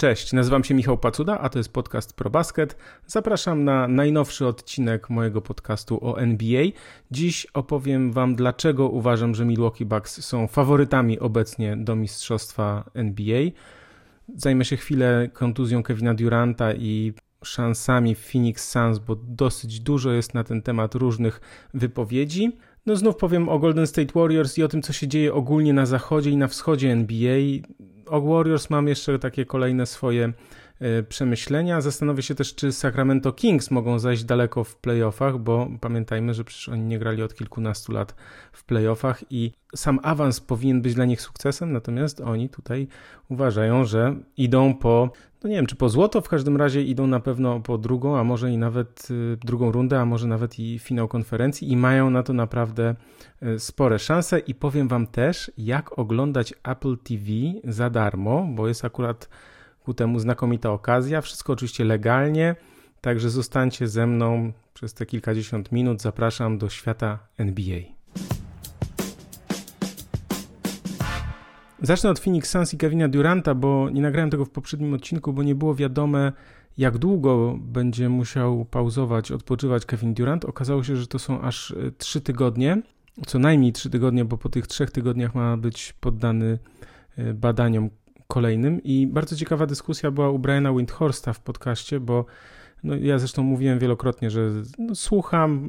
Cześć, nazywam się Michał Pacuda, a to jest podcast ProBasket. Zapraszam na najnowszy odcinek mojego podcastu o NBA. Dziś opowiem Wam, dlaczego uważam, że Milwaukee Bucks są faworytami obecnie do mistrzostwa NBA. Zajmę się chwilę kontuzją Kevina Duranta i szansami Phoenix Suns, bo dosyć dużo jest na ten temat różnych wypowiedzi. No znów powiem o Golden State Warriors i o tym, co się dzieje ogólnie na zachodzie i na wschodzie NBA o Warriors mam jeszcze takie kolejne swoje e, przemyślenia. Zastanowię się też, czy Sacramento Kings mogą zajść daleko w playoffach, bo pamiętajmy, że przecież oni nie grali od kilkunastu lat w playoffach i sam awans powinien być dla nich sukcesem, natomiast oni tutaj uważają, że idą po, no nie wiem, czy po złoto, w każdym razie idą na pewno po drugą, a może i nawet y, drugą rundę, a może nawet i finał konferencji i mają na to naprawdę y, spore szanse. I powiem wam też, jak oglądać Apple TV za darmo, bo jest akurat ku temu znakomita okazja, wszystko oczywiście legalnie, także zostańcie ze mną przez te kilkadziesiąt minut, zapraszam do świata NBA. Zacznę od Phoenix Suns i Kevina Duranta, bo nie nagrałem tego w poprzednim odcinku, bo nie było wiadome, jak długo będzie musiał pauzować, odpoczywać Kevin Durant. Okazało się, że to są aż e, trzy tygodnie, co najmniej trzy tygodnie, bo po tych trzech tygodniach ma być poddany e, badaniom kolejnym. I bardzo ciekawa dyskusja była u Briana Windhorsta w podcaście, bo no, ja zresztą mówiłem wielokrotnie, że no, słucham,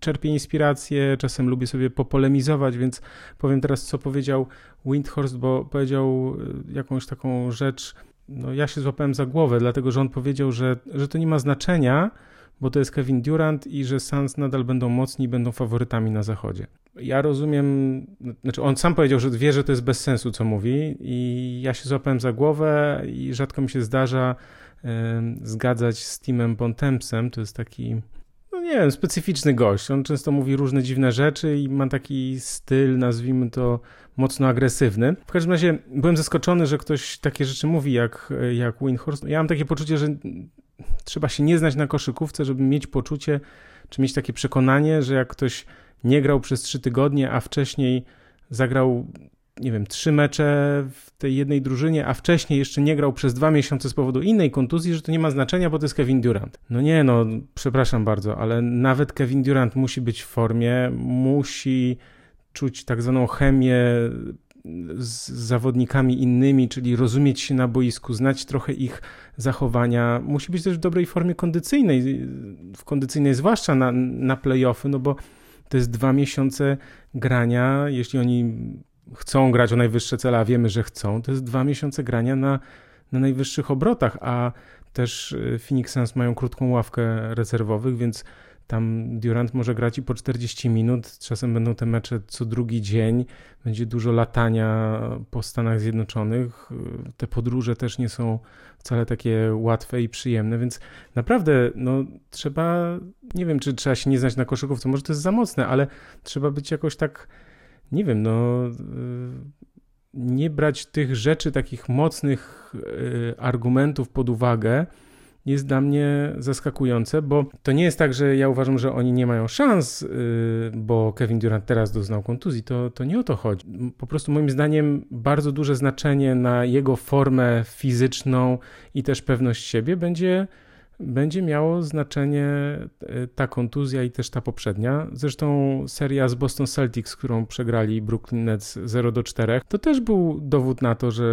czerpię inspirację, czasem lubię sobie popolemizować, więc powiem teraz, co powiedział Windhorst, bo powiedział y, jakąś taką rzecz, no ja się złapałem za głowę, dlatego że on powiedział, że, że to nie ma znaczenia, bo to jest Kevin Durant i że Suns nadal będą mocni i będą faworytami na zachodzie. Ja rozumiem, znaczy on sam powiedział, że wie, że to jest bez sensu, co mówi i ja się złapałem za głowę i rzadko mi się zdarza zgadzać z Timem Bontempsem. To jest taki, no nie wiem, specyficzny gość. On często mówi różne dziwne rzeczy i ma taki styl, nazwijmy to, mocno agresywny. W każdym razie byłem zaskoczony, że ktoś takie rzeczy mówi jak, jak Winhorst. Ja mam takie poczucie, że trzeba się nie znać na koszykówce, żeby mieć poczucie, czy mieć takie przekonanie, że jak ktoś nie grał przez trzy tygodnie, a wcześniej zagrał nie wiem, trzy mecze w tej jednej drużynie, a wcześniej jeszcze nie grał przez dwa miesiące z powodu innej kontuzji, że to nie ma znaczenia, bo to jest Kevin Durant. No nie, no, przepraszam bardzo, ale nawet Kevin Durant musi być w formie, musi czuć tak zwaną chemię z zawodnikami innymi, czyli rozumieć się na boisku, znać trochę ich zachowania. Musi być też w dobrej formie kondycyjnej, w kondycyjnej zwłaszcza na, na playoffy, no bo to jest dwa miesiące grania, jeśli oni chcą grać o najwyższe cele, a wiemy, że chcą, to jest dwa miesiące grania na, na najwyższych obrotach, a też y, Phoenix Suns mają krótką ławkę rezerwowych, więc tam Durant może grać i po 40 minut, czasem będą te mecze co drugi dzień, będzie dużo latania po Stanach Zjednoczonych. Y, te podróże też nie są wcale takie łatwe i przyjemne, więc naprawdę no, trzeba, nie wiem, czy trzeba się nie znać na koszykówce, może to jest za mocne, ale trzeba być jakoś tak nie wiem, no y, nie brać tych rzeczy, takich mocnych y, argumentów pod uwagę, jest dla mnie zaskakujące, bo to nie jest tak, że ja uważam, że oni nie mają szans, y, bo Kevin Durant teraz doznał kontuzji. To, to nie o to chodzi. Po prostu moim zdaniem bardzo duże znaczenie na jego formę fizyczną i też pewność siebie będzie będzie miało znaczenie e, ta kontuzja i też ta poprzednia. Zresztą seria z Boston Celtics, którą przegrali Brooklyn Nets 0 do 4, to też był dowód na to, że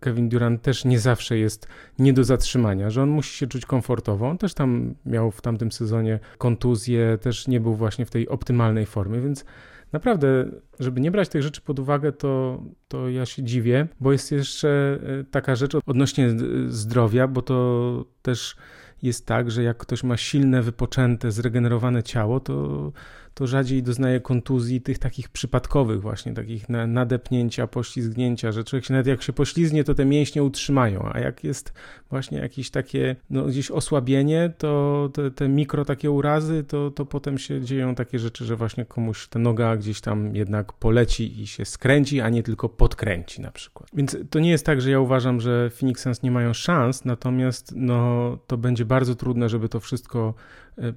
Kevin Durant też nie zawsze jest nie do zatrzymania, że on musi się czuć komfortowo. On też tam miał w tamtym sezonie kontuzję, też nie był właśnie w tej optymalnej formie, więc naprawdę, żeby nie brać tych rzeczy pod uwagę, to, to ja się dziwię, bo jest jeszcze e, taka rzecz odnośnie zdrowia, bo to też jest tak, że jak ktoś ma silne, wypoczęte, zregenerowane ciało, to, to rzadziej doznaje kontuzji tych takich przypadkowych właśnie, takich nadepnięcia, poślizgnięcia, że człowiek się nawet jak się poślizgnie, to te mięśnie utrzymają, a jak jest właśnie jakieś takie, no gdzieś osłabienie, to te, te mikro takie urazy, to, to potem się dzieją takie rzeczy, że właśnie komuś ta noga gdzieś tam jednak poleci i się skręci, a nie tylko podkręci na przykład. Więc to nie jest tak, że ja uważam, że Phoenix Suns nie mają szans, natomiast no to będzie bardzo trudne, żeby to wszystko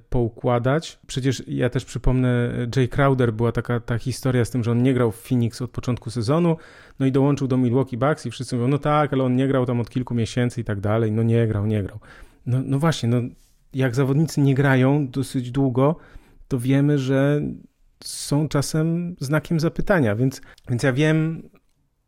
poukładać. Przecież ja też przypomnę, Jay Crowder była taka ta historia z tym, że on nie grał w Phoenix od początku sezonu, no i dołączył do Milwaukee Bucks i wszyscy mówią, no tak, ale on nie grał tam od kilku miesięcy i tak dalej, no nie grał, nie grał. No, no właśnie, no jak zawodnicy nie grają dosyć długo, to wiemy, że są czasem znakiem zapytania, więc, więc ja wiem,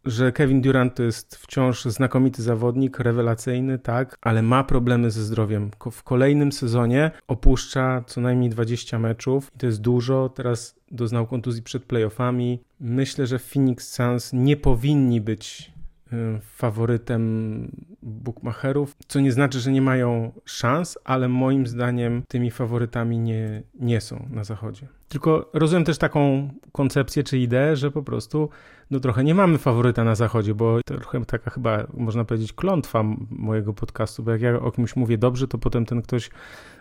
że Kevin Durant to jest wciąż znakomity zawodnik, rewelacyjny, tak, ale ma problemy ze zdrowiem. W kolejnym sezonie opuszcza co najmniej 20 meczów i to jest dużo. Teraz doznał kontuzji przed playoffami. Myślę, że Phoenix Suns nie powinni być Y, faworytem bookmacherów, co nie znaczy, że nie mają szans, ale moim zdaniem tymi faworytami nie, nie są na zachodzie. Tylko rozumiem też taką koncepcję czy ideę, że po prostu no trochę nie mamy faworyta na zachodzie, bo trochę taka chyba można powiedzieć klątwa mojego podcastu, bo jak ja o kimś mówię dobrze, to potem ten ktoś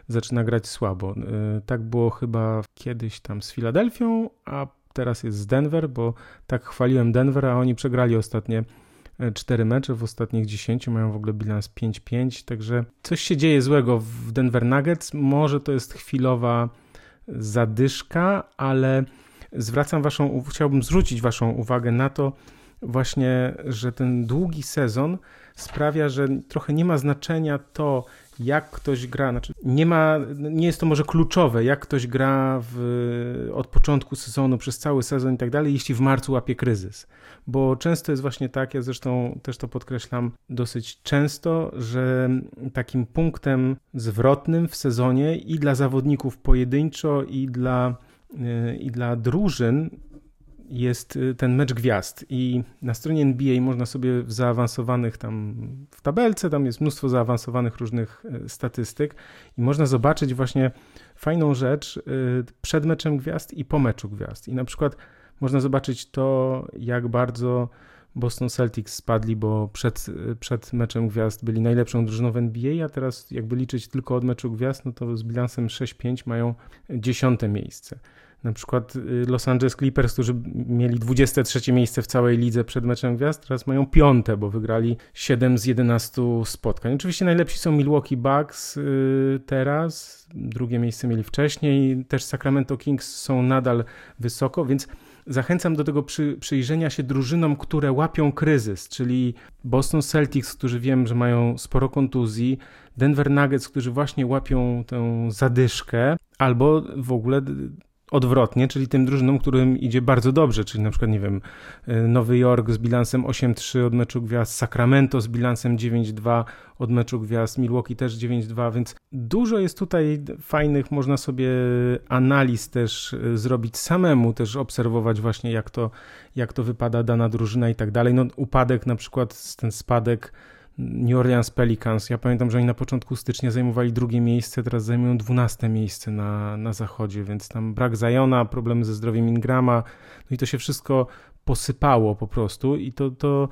zaczyna grać słabo. Y, tak było chyba kiedyś tam z Filadelfią, a teraz jest z Denver, bo tak chwaliłem Denver, a oni przegrali ostatnie cztery mecze w ostatnich 10, mają w ogóle bilans 5-5, także coś się dzieje złego w Denver Nuggets. Może to jest chwilowa zadyszka, ale zwracam waszą, chciałbym zwrócić waszą uwagę na to właśnie, że ten długi sezon sprawia, że trochę nie ma znaczenia to, jak ktoś gra, znaczy nie ma, nie jest to może kluczowe, jak ktoś gra w, od początku sezonu, przez cały sezon i tak dalej, jeśli w marcu łapie kryzys. Bo często jest właśnie tak, ja zresztą też to podkreślam dosyć często, że takim punktem zwrotnym w sezonie i dla zawodników pojedynczo, i dla, i dla drużyn jest y, ten mecz gwiazd i na stronie NBA można sobie w zaawansowanych tam, w tabelce, tam jest mnóstwo zaawansowanych różnych y, statystyk i można zobaczyć właśnie fajną rzecz y, przed meczem gwiazd i po meczu gwiazd. I na przykład można zobaczyć to, jak bardzo Boston Celtics spadli, bo przed, przed meczem gwiazd byli najlepszą drużyną w NBA, a teraz jakby liczyć tylko od meczu gwiazd, no to z bilansem 6-5 mają dziesiąte miejsce. Na przykład y, Los Angeles Clippers, którzy mieli 23 miejsce w całej lidze przed meczem gwiazd, teraz mają piąte, bo wygrali 7 z 11 spotkań. Oczywiście najlepsi są Milwaukee Bucks y, teraz, drugie miejsce mieli wcześniej, też Sacramento Kings są nadal wysoko, więc zachęcam do tego przy, przyjrzenia się drużynom, które łapią kryzys, czyli Boston Celtics, którzy wiem, że mają sporo kontuzji, Denver Nuggets, którzy właśnie łapią tę zadyszkę, albo w ogóle odwrotnie, czyli tym drużynom, którym idzie bardzo dobrze, czyli na przykład, nie wiem, y, Nowy Jork z bilansem 8-3 od meczu gwiazd, Sacramento z bilansem 9-2 od meczu gwiazd, Milwaukee też 9-2, więc dużo jest tutaj fajnych, można sobie analiz też y, zrobić samemu, też obserwować właśnie jak to, jak to wypada dana drużyna i tak dalej. No upadek na przykład, ten spadek New Orleans Pelicans. Ja pamiętam, że oni na początku stycznia zajmowali drugie miejsce, teraz zajmują dwunaste miejsce na, na zachodzie, więc tam brak Zajona, problemy ze zdrowiem Ingrama, no i to się wszystko posypało po prostu i to, to,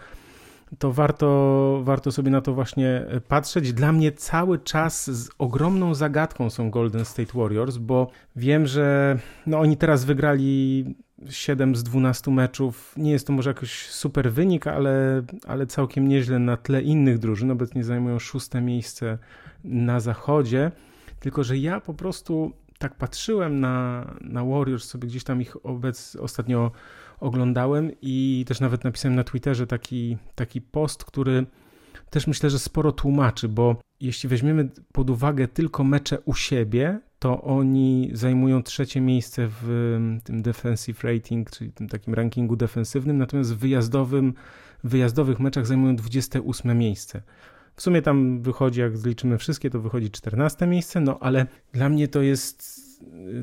to warto, warto sobie na to właśnie patrzeć. Dla mnie cały czas z ogromną zagadką są Golden State Warriors, bo wiem, że no oni teraz wygrali 7 z 12 meczów. Nie jest to może jakiś super wynik, ale, ale całkiem nieźle na tle innych drużyn. Obecnie zajmują szóste miejsce na zachodzie. Tylko, że ja po prostu tak patrzyłem na, na Warriors, sobie gdzieś tam ich obec, ostatnio oglądałem i też nawet napisałem na Twitterze taki, taki post, który też myślę, że sporo tłumaczy, bo jeśli weźmiemy pod uwagę tylko mecze u siebie, to oni zajmują trzecie miejsce w tym defensive rating, czyli tym takim rankingu defensywnym, natomiast w wyjazdowym, wyjazdowych meczach zajmują 28 miejsce. W sumie tam wychodzi, jak zliczymy wszystkie, to wychodzi 14 miejsce, no ale dla mnie to jest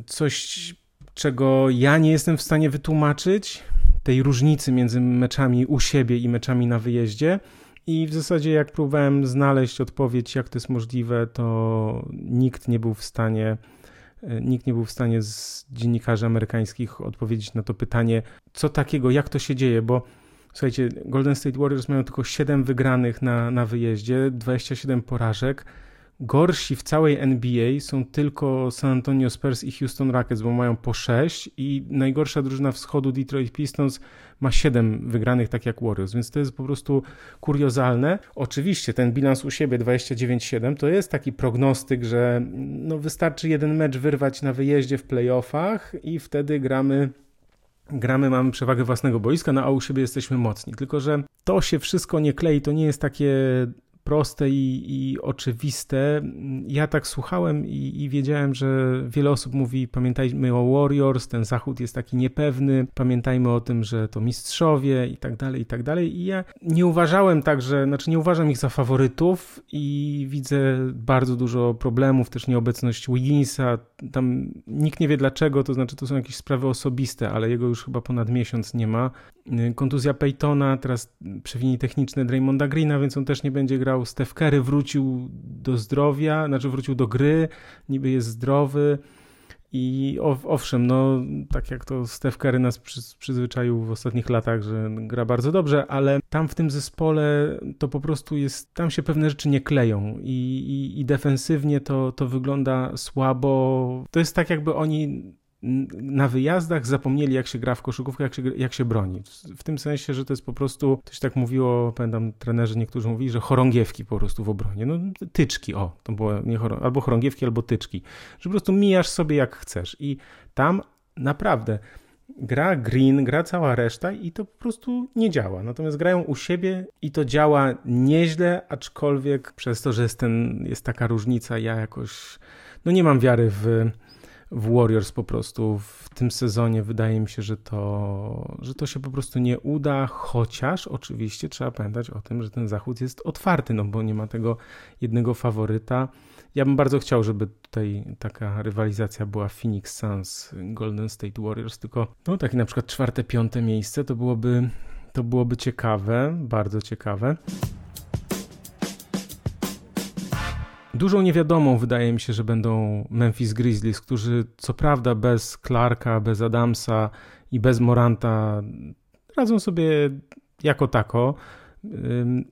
coś, czego ja nie jestem w stanie wytłumaczyć, tej różnicy między meczami u siebie i meczami na wyjeździe. I w zasadzie, jak próbowałem znaleźć odpowiedź, jak to jest możliwe, to nikt nie był w stanie, e, nikt nie był w stanie z dziennikarzy amerykańskich odpowiedzieć na to pytanie, co takiego, jak to się dzieje, bo słuchajcie, Golden State Warriors mają tylko 7 wygranych na, na wyjeździe, 27 porażek. Gorsi w całej NBA są tylko San Antonio Spurs i Houston Rockets, bo mają po 6 i najgorsza drużyna wschodu Detroit Pistons ma 7 wygranych, tak jak Warriors, więc to jest po prostu kuriozalne. Oczywiście ten bilans u siebie 29-7 to jest taki prognostyk, że no wystarczy jeden mecz wyrwać na wyjeździe w playoffach i wtedy gramy gramy, mamy przewagę własnego boiska, no a u siebie jesteśmy mocni. Tylko, że to się wszystko nie klei, to nie jest takie proste i, i oczywiste. Ja tak słuchałem i, i, wiedziałem, że wiele osób mówi: pamiętajmy o Warriors, ten zachód jest taki niepewny, pamiętajmy o tym, że to mistrzowie i tak dalej, i tak dalej. I ja nie uważałem tak, że, znaczy nie uważam ich za faworytów i widzę bardzo dużo problemów, też nieobecność Wigginsa. Tam nikt nie wie dlaczego, to znaczy to są jakieś sprawy osobiste, ale jego już chyba ponad miesiąc nie ma. Kontuzja Peytona, teraz przewinienie techniczne Draymonda Greena, więc on też nie będzie grał. Steph Curry wrócił do zdrowia, znaczy wrócił do gry, niby jest zdrowy. I owszem, no tak jak to Steph Curry nas przyzwyczaił w ostatnich latach, że gra bardzo dobrze, ale tam w tym zespole to po prostu jest, tam się pewne rzeczy nie kleją i, i, i defensywnie to, to wygląda słabo. To jest tak jakby oni na wyjazdach zapomnieli, jak się gra w koszykówkę, jak się, jak się broni. W tym sensie, że to jest po prostu, to się tak mówiło, pamiętam, trenerzy niektórzy mówili, że chorągiewki po prostu w obronie. No tyczki, o, to było nie chorą, albo chorągiewki, albo tyczki. Że po prostu mijasz sobie jak chcesz. I tam naprawdę gra Green, gra cała reszta i to po prostu nie działa. Natomiast grają u siebie i to działa nieźle, aczkolwiek przez to, że jest, ten, jest taka różnica, ja jakoś no nie mam wiary w w Warriors po prostu w tym sezonie wydaje mi się, że to, że to się po prostu nie uda, chociaż oczywiście trzeba pamiętać o tym, że ten zachód jest otwarty, no bo nie ma tego jednego faworyta. Ja bym bardzo chciał, żeby tutaj taka rywalizacja była Phoenix Suns, Golden State Warriors, tylko no takie na przykład czwarte, piąte miejsce to byłoby, to byłoby ciekawe, bardzo ciekawe. Dużą niewiadomą wydaje mi się, że będą Memphis Grizzlies, którzy co prawda bez Clarka, bez Adamsa i bez Moranta radzą sobie jako tako.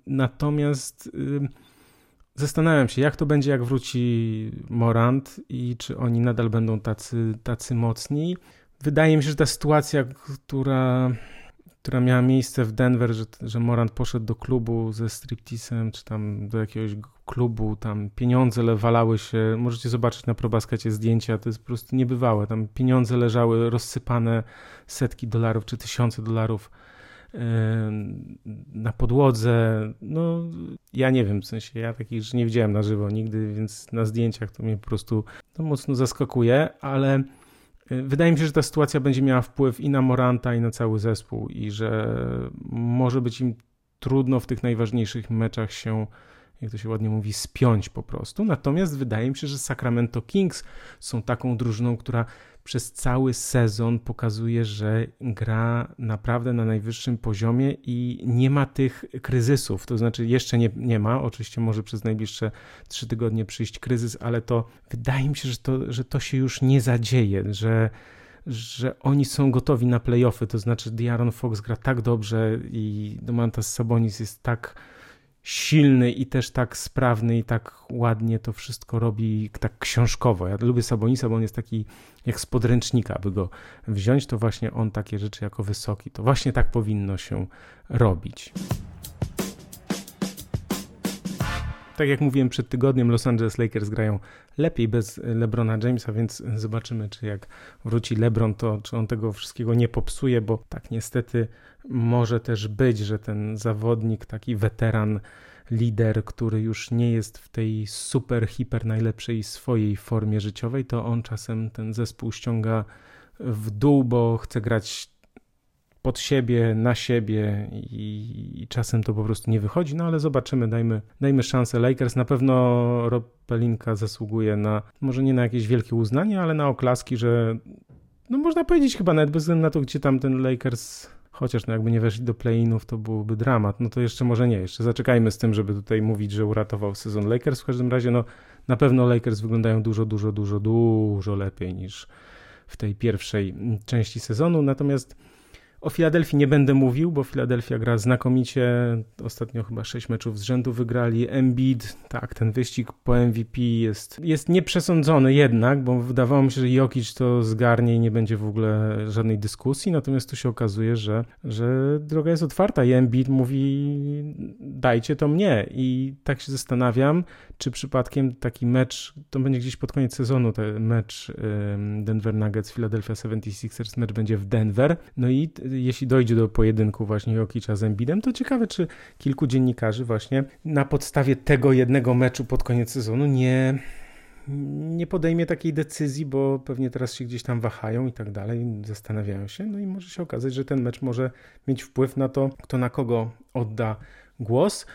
Natomiast zastanawiam się, jak to będzie, jak wróci Morant i czy oni nadal będą tacy, tacy mocni. Wydaje mi się, że ta sytuacja, która która miała miejsce w Denver, że, że Morant poszedł do klubu ze striptisem, czy tam do jakiegoś klubu, tam pieniądze walały się, możecie zobaczyć na probaskacie zdjęcia, to jest po prostu niebywałe, tam pieniądze leżały rozsypane, setki dolarów czy tysiące dolarów na podłodze. No, ja nie wiem, w sensie ja takich rzeczy nie widziałem na żywo nigdy, więc na zdjęciach to mnie po prostu to mocno zaskakuje, ale wydaje mi się, że ta sytuacja będzie miała wpływ i na Moranta, i na cały zespół, i że może być im trudno w tych najważniejszych meczach się, jak to się ładnie mówi, spiąć po prostu. Natomiast wydaje mi się, że Sacramento Kings są taką drużyną, która przez cały sezon pokazuje, że gra naprawdę na najwyższym poziomie i nie ma tych kryzysów. To znaczy, jeszcze nie, nie ma, oczywiście może przez najbliższe trzy tygodnie przyjść kryzys, ale to wydaje mi się, że to, że to się już nie zadzieje, że że oni są gotowi na playoffy, to znaczy Diaron Fox gra tak dobrze i Domantas Sabonis jest tak silny i też tak sprawny i tak ładnie to wszystko robi, tak książkowo. Ja lubię Sabonisa, bo on jest taki jak z podręcznika, aby go wziąć, to właśnie on takie rzeczy jako wysoki, to właśnie tak powinno się robić. Tak jak mówiłem przed tygodniem, Los Angeles Lakers grają lepiej bez LeBrona Jamesa, więc zobaczymy, czy jak wróci LeBron, to czy on tego wszystkiego nie popsuje, bo tak niestety może też być, że ten zawodnik, taki weteran, lider, który już nie jest w tej super, hiper najlepszej swojej formie życiowej, to on czasem ten zespół ściąga w dół, bo chce grać pod siebie, na siebie i, i, czasem to po prostu nie wychodzi, no ale zobaczymy, dajmy, dajmy szansę Lakers. Na pewno Rob Pelinka zasługuje na, może nie na jakieś wielkie uznanie, ale na oklaski, że no można powiedzieć chyba nawet bez względu na to, gdzie tam ten Lakers chociaż no jakby nie weszli do play-inów, to byłby dramat. No to jeszcze może nie, jeszcze zaczekajmy z tym, żeby tutaj mówić, że uratował sezon Lakers. W każdym razie, no na pewno Lakers wyglądają dużo, dużo, dużo, dużo lepiej niż w tej pierwszej części sezonu. Natomiast O Filadelfii nie będę mówił, bo Filadelfia gra znakomicie. Ostatnio chyba sześć meczów z rzędu wygrali. Embiid, tak, ten wyścig po MVP jest, jest nieprzesądzony jednak, bo wydawało mi się, że Jokic to zgarnie i nie będzie w ogóle żadnej dyskusji, natomiast tu się okazuje, że, że droga jest otwarta i Embiid mówi dajcie to mnie i tak się zastanawiam, czy przypadkiem taki mecz, to będzie gdzieś pod koniec sezonu, ten mecz Denver Nuggets, Philadelphia 76ers, mecz będzie w Denver, no i jeśli dojdzie do pojedynku właśnie Jokicza z Embidem, to ciekawe, czy kilku dziennikarzy właśnie na podstawie tego jednego meczu pod koniec sezonu nie nie podejmie takiej decyzji, bo pewnie teraz się gdzieś tam wahają i tak dalej, zastanawiają się, no i może się okazać, że ten mecz może mieć wpływ na to, kto na kogo odda głos.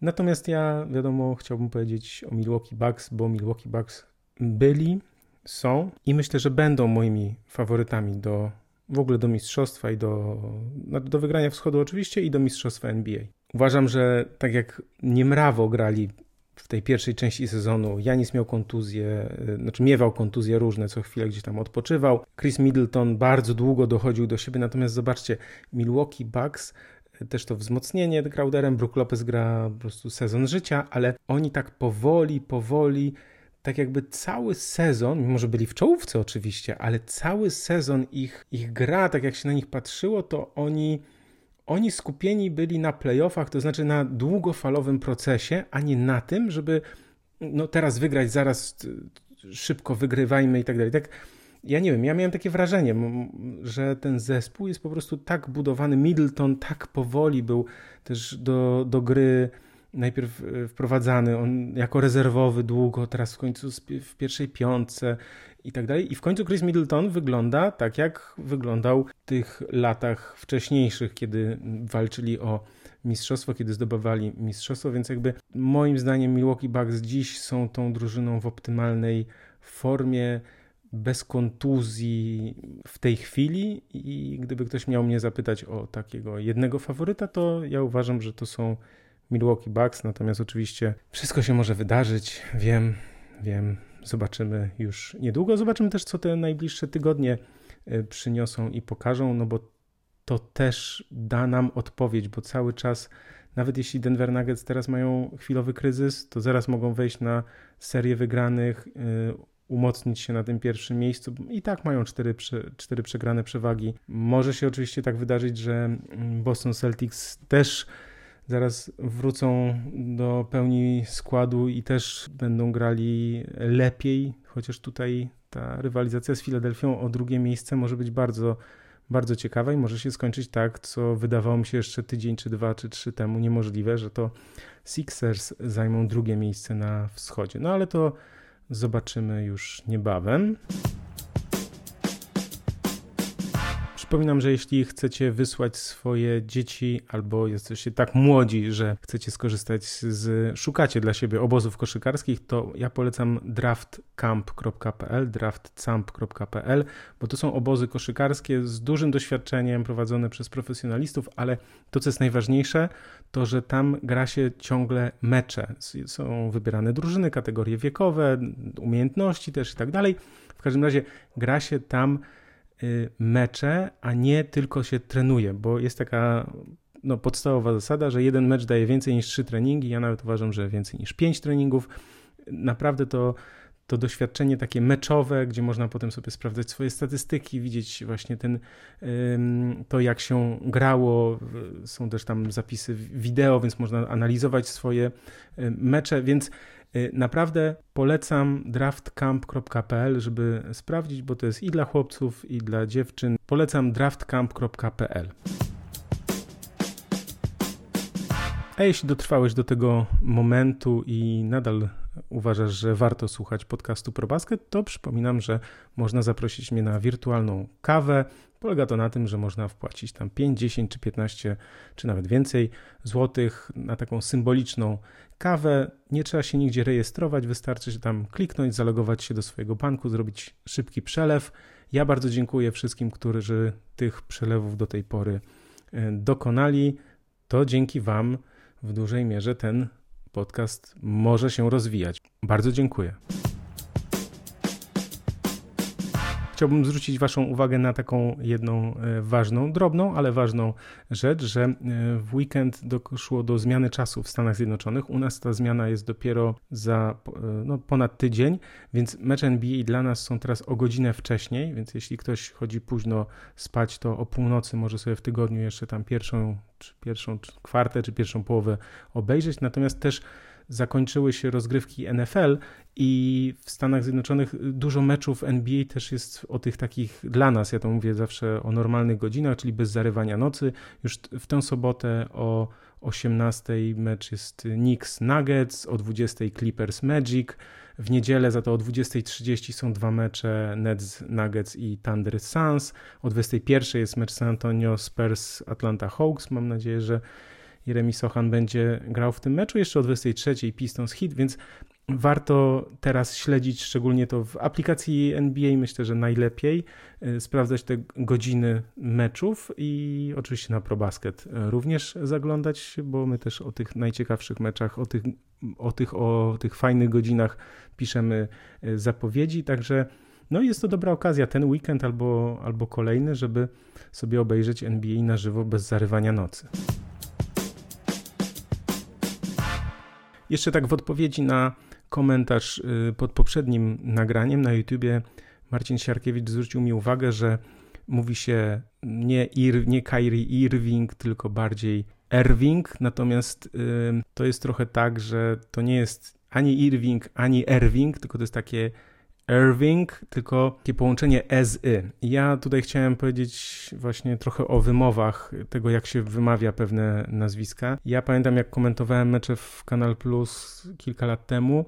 Natomiast ja, wiadomo, chciałbym powiedzieć o Milwaukee Bucks, bo Milwaukee Bucks byli, są i myślę, że będą moimi faworytami do w ogóle do mistrzostwa i do, no, do wygrania wschodu oczywiście i do mistrzostwa NBA. Uważam, że tak jak Niemrawo grali w tej pierwszej części sezonu, Janis miał kontuzję, y, znaczy miewał kontuzje różne, co chwilę gdzieś tam odpoczywał. Chris Middleton bardzo długo dochodził do siebie, natomiast zobaczcie, Milwaukee Bucks y, też to wzmocnienie Crowderem, Brook Lopez gra po prostu sezon życia, ale oni tak powoli, powoli tak jakby cały sezon, mimo że byli w czołówce oczywiście, ale cały sezon ich, ich gra, tak jak się na nich patrzyło, to oni, oni skupieni byli na playoffach, to znaczy na długofalowym procesie, a nie na tym, żeby no teraz wygrać, zaraz szybko wygrywajmy i tak dalej. Tak, ja nie wiem, ja miałem takie wrażenie, że ten zespół jest po prostu tak budowany. Middleton tak powoli był też do, do gry najpierw e, wprowadzany, on jako rezerwowy długo, teraz w końcu w pierwszej piątce i tak dalej. I w końcu Chris Middleton wygląda tak, jak wyglądał w tych latach wcześniejszych, kiedy walczyli o mistrzostwo, kiedy zdobywali mistrzostwo, więc jakby moim zdaniem Milwaukee Bucks dziś są tą drużyną w optymalnej formie, bez kontuzji w tej chwili i gdyby ktoś miał mnie zapytać o takiego jednego faworyta, to ja uważam, że to są Milwaukee Bucks, natomiast oczywiście wszystko się może wydarzyć, wiem, wiem, zobaczymy już niedługo. Zobaczymy też, co te najbliższe tygodnie e, przyniosą i pokażą, no bo to też da nam odpowiedź, bo cały czas, nawet jeśli Denver Nuggets teraz mają chwilowy kryzys, to zaraz mogą wejść na serię wygranych, e, umocnić się na tym pierwszym miejscu. I tak mają cztery, cztery przegrane przewagi. Może się oczywiście tak wydarzyć, że mm, Boston Celtics też zaraz wrócą do pełni składu i też będą grali lepiej, chociaż tutaj ta rywalizacja z Filadelfią o drugie miejsce może być bardzo, bardzo ciekawa i może się skończyć tak, co wydawało mi się jeszcze tydzień, czy dwa, czy trzy temu niemożliwe, że to Sixers zajmą drugie miejsce na wschodzie. No ale to zobaczymy już niebawem. Przypominam, że jeśli chcecie wysłać swoje dzieci albo jesteście tak młodzi, że chcecie skorzystać z, szukacie dla siebie obozów koszykarskich, to ja polecam draftcamp.pl, draftcamp.pl, bo to są obozy koszykarskie z dużym doświadczeniem prowadzone przez profesjonalistów, ale to, co jest najważniejsze, to, że tam gra się ciągle mecze. Są wybierane drużyny, kategorie wiekowe, umiejętności też i tak dalej. W każdym razie gra się tam mecze, a nie tylko się trenuje, bo jest taka no, podstawowa zasada, że jeden mecz daje więcej niż trzy treningi. Ja nawet uważam, że więcej niż pięć treningów. Naprawdę to, to doświadczenie takie meczowe, gdzie można potem sobie sprawdzać swoje statystyki, widzieć właśnie ten, to, jak się grało. Są też tam zapisy wideo, więc można analizować swoje y, mecze, więc Y, naprawdę polecam draftcamp.pl, żeby sprawdzić, bo to jest i dla chłopców, i dla dziewczyn. Polecam draftcamp.pl. A jeśli dotrwałeś do tego momentu i nadal uważasz, że warto słuchać podcastu ProBasket, to przypominam, że można zaprosić mnie na wirtualną kawę. Polega to na tym, że można wpłacić tam 5, 10 czy 15 czy nawet więcej złotych na taką symboliczną kawę. Nie trzeba się nigdzie rejestrować, wystarczy się tam kliknąć, zalogować się do swojego banku, zrobić szybki przelew. Ja bardzo dziękuję wszystkim, którzy tych przelewów do tej pory e, dokonali. To dzięki Wam w dużej mierze ten podcast może się rozwijać. Bardzo dziękuję. Chciałbym zwrócić Waszą uwagę na taką jedną e, ważną, drobną, ale ważną rzecz, że e, w weekend doszło do zmiany czasu w Stanach Zjednoczonych. U nas ta zmiana jest dopiero za e, no, ponad tydzień, więc mecze NBA dla nas są teraz o godzinę wcześniej, więc jeśli ktoś chodzi późno spać, to o północy może sobie w tygodniu jeszcze tam pierwszą, czy pierwszą czy kwartę, czy pierwszą połowę obejrzeć. Natomiast też zakończyły się rozgrywki NFL i w Stanach Zjednoczonych dużo meczów NBA też jest o tych takich dla nas, ja to mówię zawsze o normalnych godzinach, czyli bez zarywania nocy. Już w tę sobotę o 18 mecz jest Knicks Nuggets, o 20 Clippers Magic. W niedzielę za to o 20.30 są dwa mecze Nets Nuggets i Thunder Suns. O 21 jest mecz San Antonio Spurs Atlanta Hawks. Mam nadzieję, że Jeremy Sochan będzie grał w tym meczu. Jeszcze o 23 Pistons Hit, więc warto teraz śledzić, szczególnie to w aplikacji NBA, myślę, że najlepiej y, sprawdzać te godziny meczów i oczywiście na ProBasket również zaglądać, bo my też o tych najciekawszych meczach, o tych, o tych, o tych fajnych godzinach piszemy y, zapowiedzi, także no jest to dobra okazja ten weekend albo, albo kolejny, żeby sobie obejrzeć NBA na żywo bez zarywania nocy. Jeszcze tak w odpowiedzi na komentarz y, pod poprzednim nagraniem na YouTubie Marcin Siarkiewicz zwrócił mi uwagę, że mówi się nie, Ir, nie Kyrie Irving, tylko bardziej Irving, natomiast y, to jest trochę tak, że to nie jest ani Irving, ani Irving, tylko to jest takie Irving, tylko takie połączenie S-y. Ja tutaj chciałem powiedzieć właśnie trochę o wymowach tego, jak się wymawia pewne nazwiska. Ja pamiętam, jak komentowałem mecze w Kanal Plus kilka lat temu,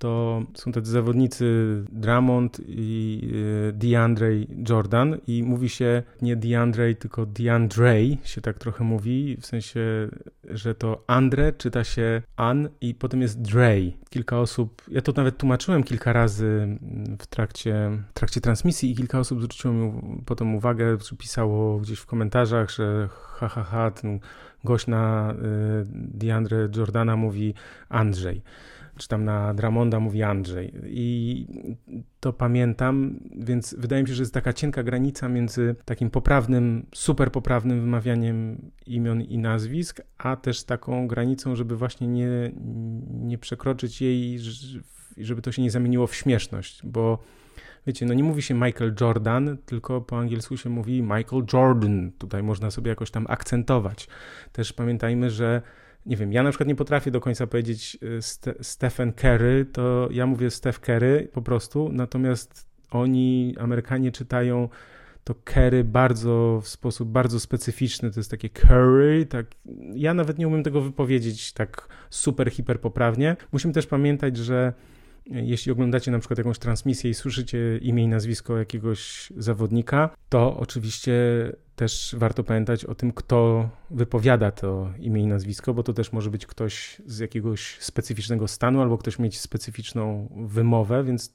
to są tacy zawodnicy Drummond i y, DeAndre Jordan i mówi się nie DeAndre, tylko DeAndre się tak trochę mówi, w sensie, że to Andre czyta się An i potem jest Dre. Kilka osób, ja to nawet tłumaczyłem kilka razy w trakcie, w trakcie transmisji i kilka osób zwróciło mi potem uwagę, czy pisało gdzieś w komentarzach, że ha, ha, ha ten gość na y, DeAndre Jordana mówi Andrzej czy tam na Dramonda mówi Andrzej. I to pamiętam, więc wydaje mi się, że jest taka cienka granica między takim poprawnym, super poprawnym wymawianiem imion i nazwisk, a też taką granicą, żeby właśnie nie, nie przekroczyć jej, żeby to się nie zamieniło w śmieszność, bo wiecie, no nie mówi się Michael Jordan, tylko po angielsku się mówi Michael Jordan. Tutaj można sobie jakoś tam akcentować. Też pamiętajmy, że nie wiem, ja na przykład nie potrafię do końca powiedzieć y, Ste Stephen Curry, to ja mówię Steph Curry po prostu, natomiast oni, Amerykanie czytają to Curry bardzo w sposób bardzo specyficzny, to jest takie Curry, tak, ja nawet nie umiem tego wypowiedzieć tak super, hiper poprawnie. Musimy też pamiętać, że jeśli oglądacie na przykład jakąś transmisję i słyszycie imię i nazwisko jakiegoś zawodnika, to oczywiście też warto pamiętać o tym, kto wypowiada to imię i nazwisko, bo to też może być ktoś z jakiegoś specyficznego stanu albo ktoś mieć specyficzną wymowę, więc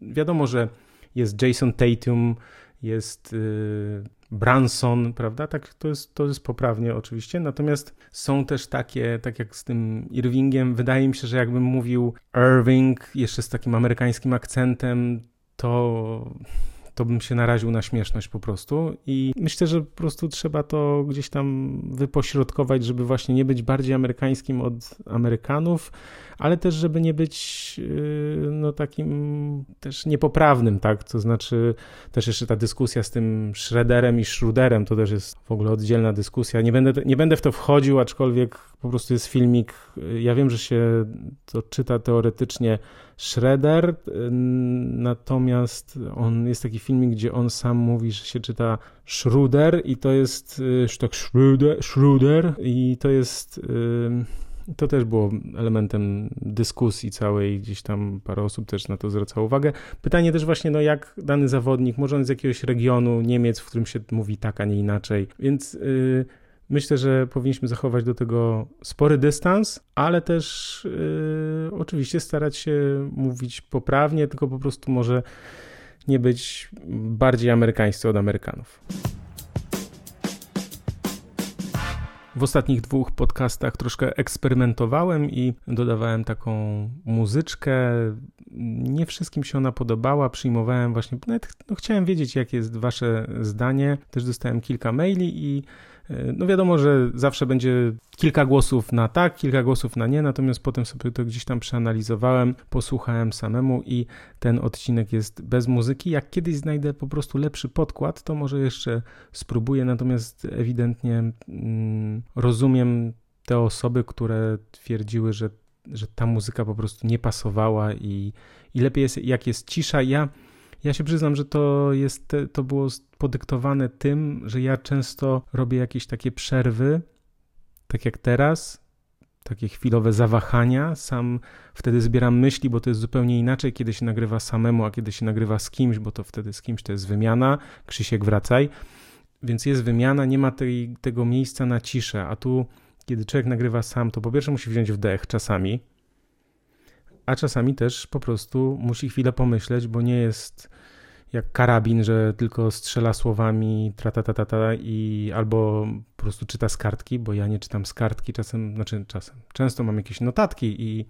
wiadomo, że jest Jason Tatum, jest y, Branson, prawda? Tak, to jest, to jest poprawnie oczywiście. Natomiast są też takie, tak jak z tym Irvingiem, wydaje mi się, że jakbym mówił Irving jeszcze z takim amerykańskim akcentem, to to bym się naraził na śmieszność po prostu. I myślę, że po prostu trzeba to gdzieś tam wypośrodkować, żeby właśnie nie być bardziej amerykańskim od Amerykanów, ale też, żeby nie być yy, no takim też niepoprawnym, tak? To znaczy też jeszcze ta dyskusja z tym Schroederem i Schruderem, to też jest w ogóle oddzielna dyskusja. Nie będę, nie będę w to wchodził, aczkolwiek po prostu jest filmik. Ja wiem, że się to czyta teoretycznie Schroeder, natomiast on jest taki filmik, gdzie on sam mówi, że się czyta Schruder i to jest tak Schruder, Schruder i to jest to też było elementem dyskusji całej, gdzieś tam parę osób też na to zwracało uwagę. Pytanie też właśnie, no jak dany zawodnik, może on z jakiegoś regionu Niemiec, w którym się mówi tak, a nie inaczej, więc yy, myślę, że powinniśmy zachować do tego spory dystans, ale też yy, oczywiście starać się mówić poprawnie, tylko po prostu może nie być bardziej amerykańscy od Amerykanów. W ostatnich dwóch podcastach troszkę eksperymentowałem i dodawałem taką muzyczkę. Nie wszystkim się ona podobała, przyjmowałem właśnie, nawet no, chciałem wiedzieć, jakie jest wasze zdanie. Też dostałem kilka maili i no wiadomo, że zawsze będzie kilka głosów na tak, kilka głosów na nie, natomiast potem sobie to gdzieś tam przeanalizowałem, posłuchałem samemu i ten odcinek jest bez muzyki. Jak kiedyś znajdę po prostu lepszy podkład, to może jeszcze spróbuję, natomiast ewidentnie mm, rozumiem te osoby, które twierdziły, że, że ta muzyka po prostu nie pasowała i, i lepiej jest, jak jest cisza. Ja ja się przyznam, że to jest, to było podyktowane tym, że ja często robię jakieś takie przerwy, tak jak teraz, takie chwilowe zawahania. Sam wtedy zbieram myśli, bo to jest zupełnie inaczej, kiedy się nagrywa samemu, a kiedy się nagrywa z kimś, bo to wtedy z kimś to jest wymiana. Krzysiek, wracaj. Więc jest wymiana, nie ma tej, tego miejsca na ciszę, a tu, kiedy człowiek nagrywa sam, to po pierwsze musi wziąć wdech czasami, a czasami też po prostu musi chwilę pomyśleć, bo nie jest jak karabin, że tylko strzela słowami ta i albo po prostu czyta z kartki, bo ja nie czytam z kartki czasem, znaczy czasem, często mam jakieś notatki i,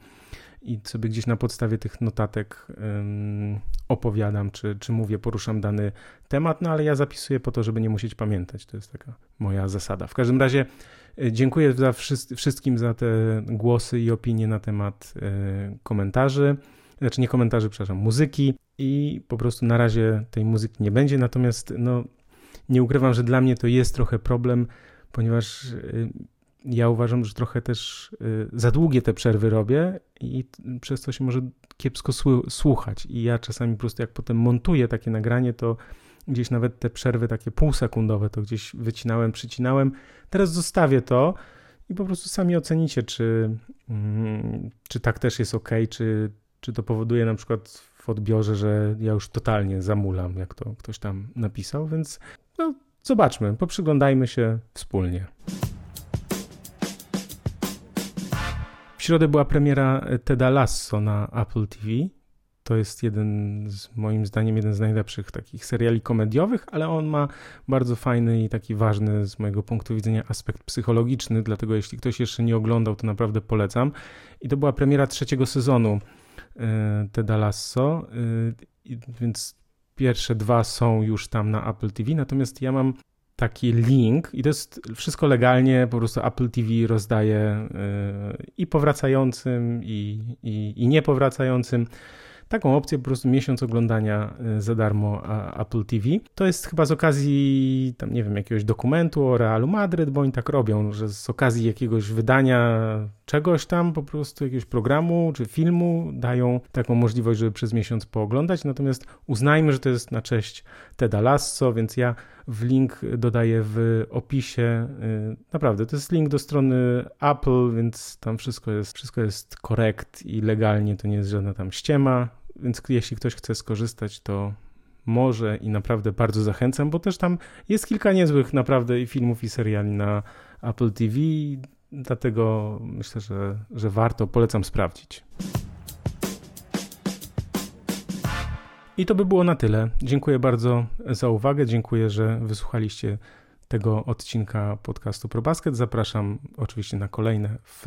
i sobie gdzieś na podstawie tych notatek um, opowiadam, czy, czy mówię, poruszam dany temat, no ale ja zapisuję po to, żeby nie musieć pamiętać, to jest taka moja zasada. W każdym razie e, dziękuję za wszystkim za te głosy i opinie na temat y, komentarzy. Znaczy nie komentarzy, przepraszam, muzyki. I po prostu na razie tej muzyki nie będzie, natomiast no, nie ukrywam, że dla mnie to jest trochę problem, ponieważ y, ja uważam, że trochę też y, za długie te przerwy robię i przez to się może kiepsko słuchać i ja czasami po prostu jak potem montuję takie nagranie, to gdzieś nawet te przerwy takie półsekundowe to gdzieś wycinałem, przycinałem. Teraz zostawię to i po prostu sami ocenicie, czy, mm, czy tak też jest ok, czy, czy to powoduje na przykład w odbiorze, że ja już totalnie zamulam, jak to ktoś tam napisał, więc no, zobaczmy, poprzyglądajmy się wspólnie. Środę była premiera Teda Lasso na Apple TV. To jest jeden z moim zdaniem jeden z najlepszych takich seriali komediowych, ale on ma bardzo fajny i taki ważny z mojego punktu widzenia aspekt psychologiczny, dlatego jeśli ktoś jeszcze nie oglądał, to naprawdę polecam. I to była premiera trzeciego sezonu Y, Teda Lasso, y, więc pierwsze dwa są już tam na Apple TV, natomiast ja mam taki link i to jest wszystko legalnie, po prostu Apple TV rozdaje y, i powracającym, i, i, i niepowracającym taką opcję po prostu miesiąc oglądania y, za darmo Apple TV. To jest chyba z okazji, tam nie wiem, jakiegoś dokumentu o Realu Madryt, bo oni tak robią, że z okazji jakiegoś wydania czegoś tam, po prostu jakiegoś programu czy filmu dają taką możliwość, żeby przez miesiąc pooglądać. Natomiast uznajmy, że to jest na cześć Teda Lasso, więc ja w link dodaję w opisie. Y, naprawdę, to jest link do strony Apple, więc tam wszystko jest, wszystko jest korekt i legalnie, to nie jest żadna tam ściema. Więc jeśli ktoś chce skorzystać, to może i naprawdę bardzo zachęcam, bo też tam jest kilka niezłych naprawdę i filmów i seriali na Apple TV, dlatego myślę, że, że warto, polecam sprawdzić. I to by było na tyle. Dziękuję bardzo za uwagę. Dziękuję, że wysłuchaliście tego odcinka podcastu ProBasket. Zapraszam oczywiście na kolejne w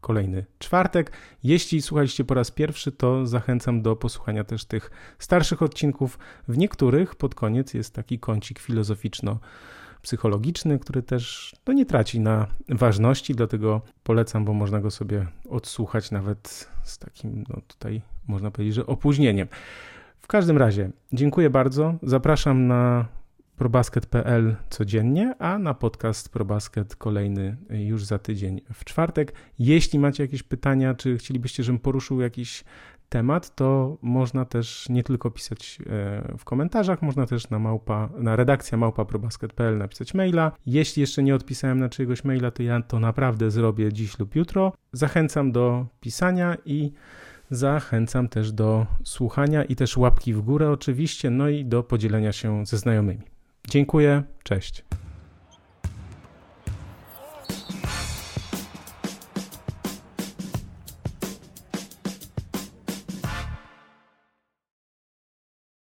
kolejny czwartek. Jeśli słuchaliście po raz pierwszy, to zachęcam do posłuchania też tych starszych odcinków. W niektórych pod koniec jest taki kącik filozoficzno-psychologiczny, który też no, nie traci na ważności, dlatego polecam, bo można go sobie odsłuchać nawet z takim, no tutaj można powiedzieć, że opóźnieniem. W każdym razie, dziękuję bardzo. Zapraszam na probasket.pl codziennie, a na podcast ProBasket kolejny już za tydzień w czwartek. Jeśli macie jakieś pytania, czy chcielibyście, żebym poruszył jakiś temat, to można też nie tylko pisać e, w komentarzach, można też na małpa, na redakcja małpa.probasket.pl napisać maila. Jeśli jeszcze nie odpisałem na czyjegoś maila, to ja to naprawdę zrobię dziś lub jutro. Zachęcam do pisania i Zachęcam też do słuchania i też łapki w górę oczywiście, no i do podzielenia się ze znajomymi. Dziękuję, cześć.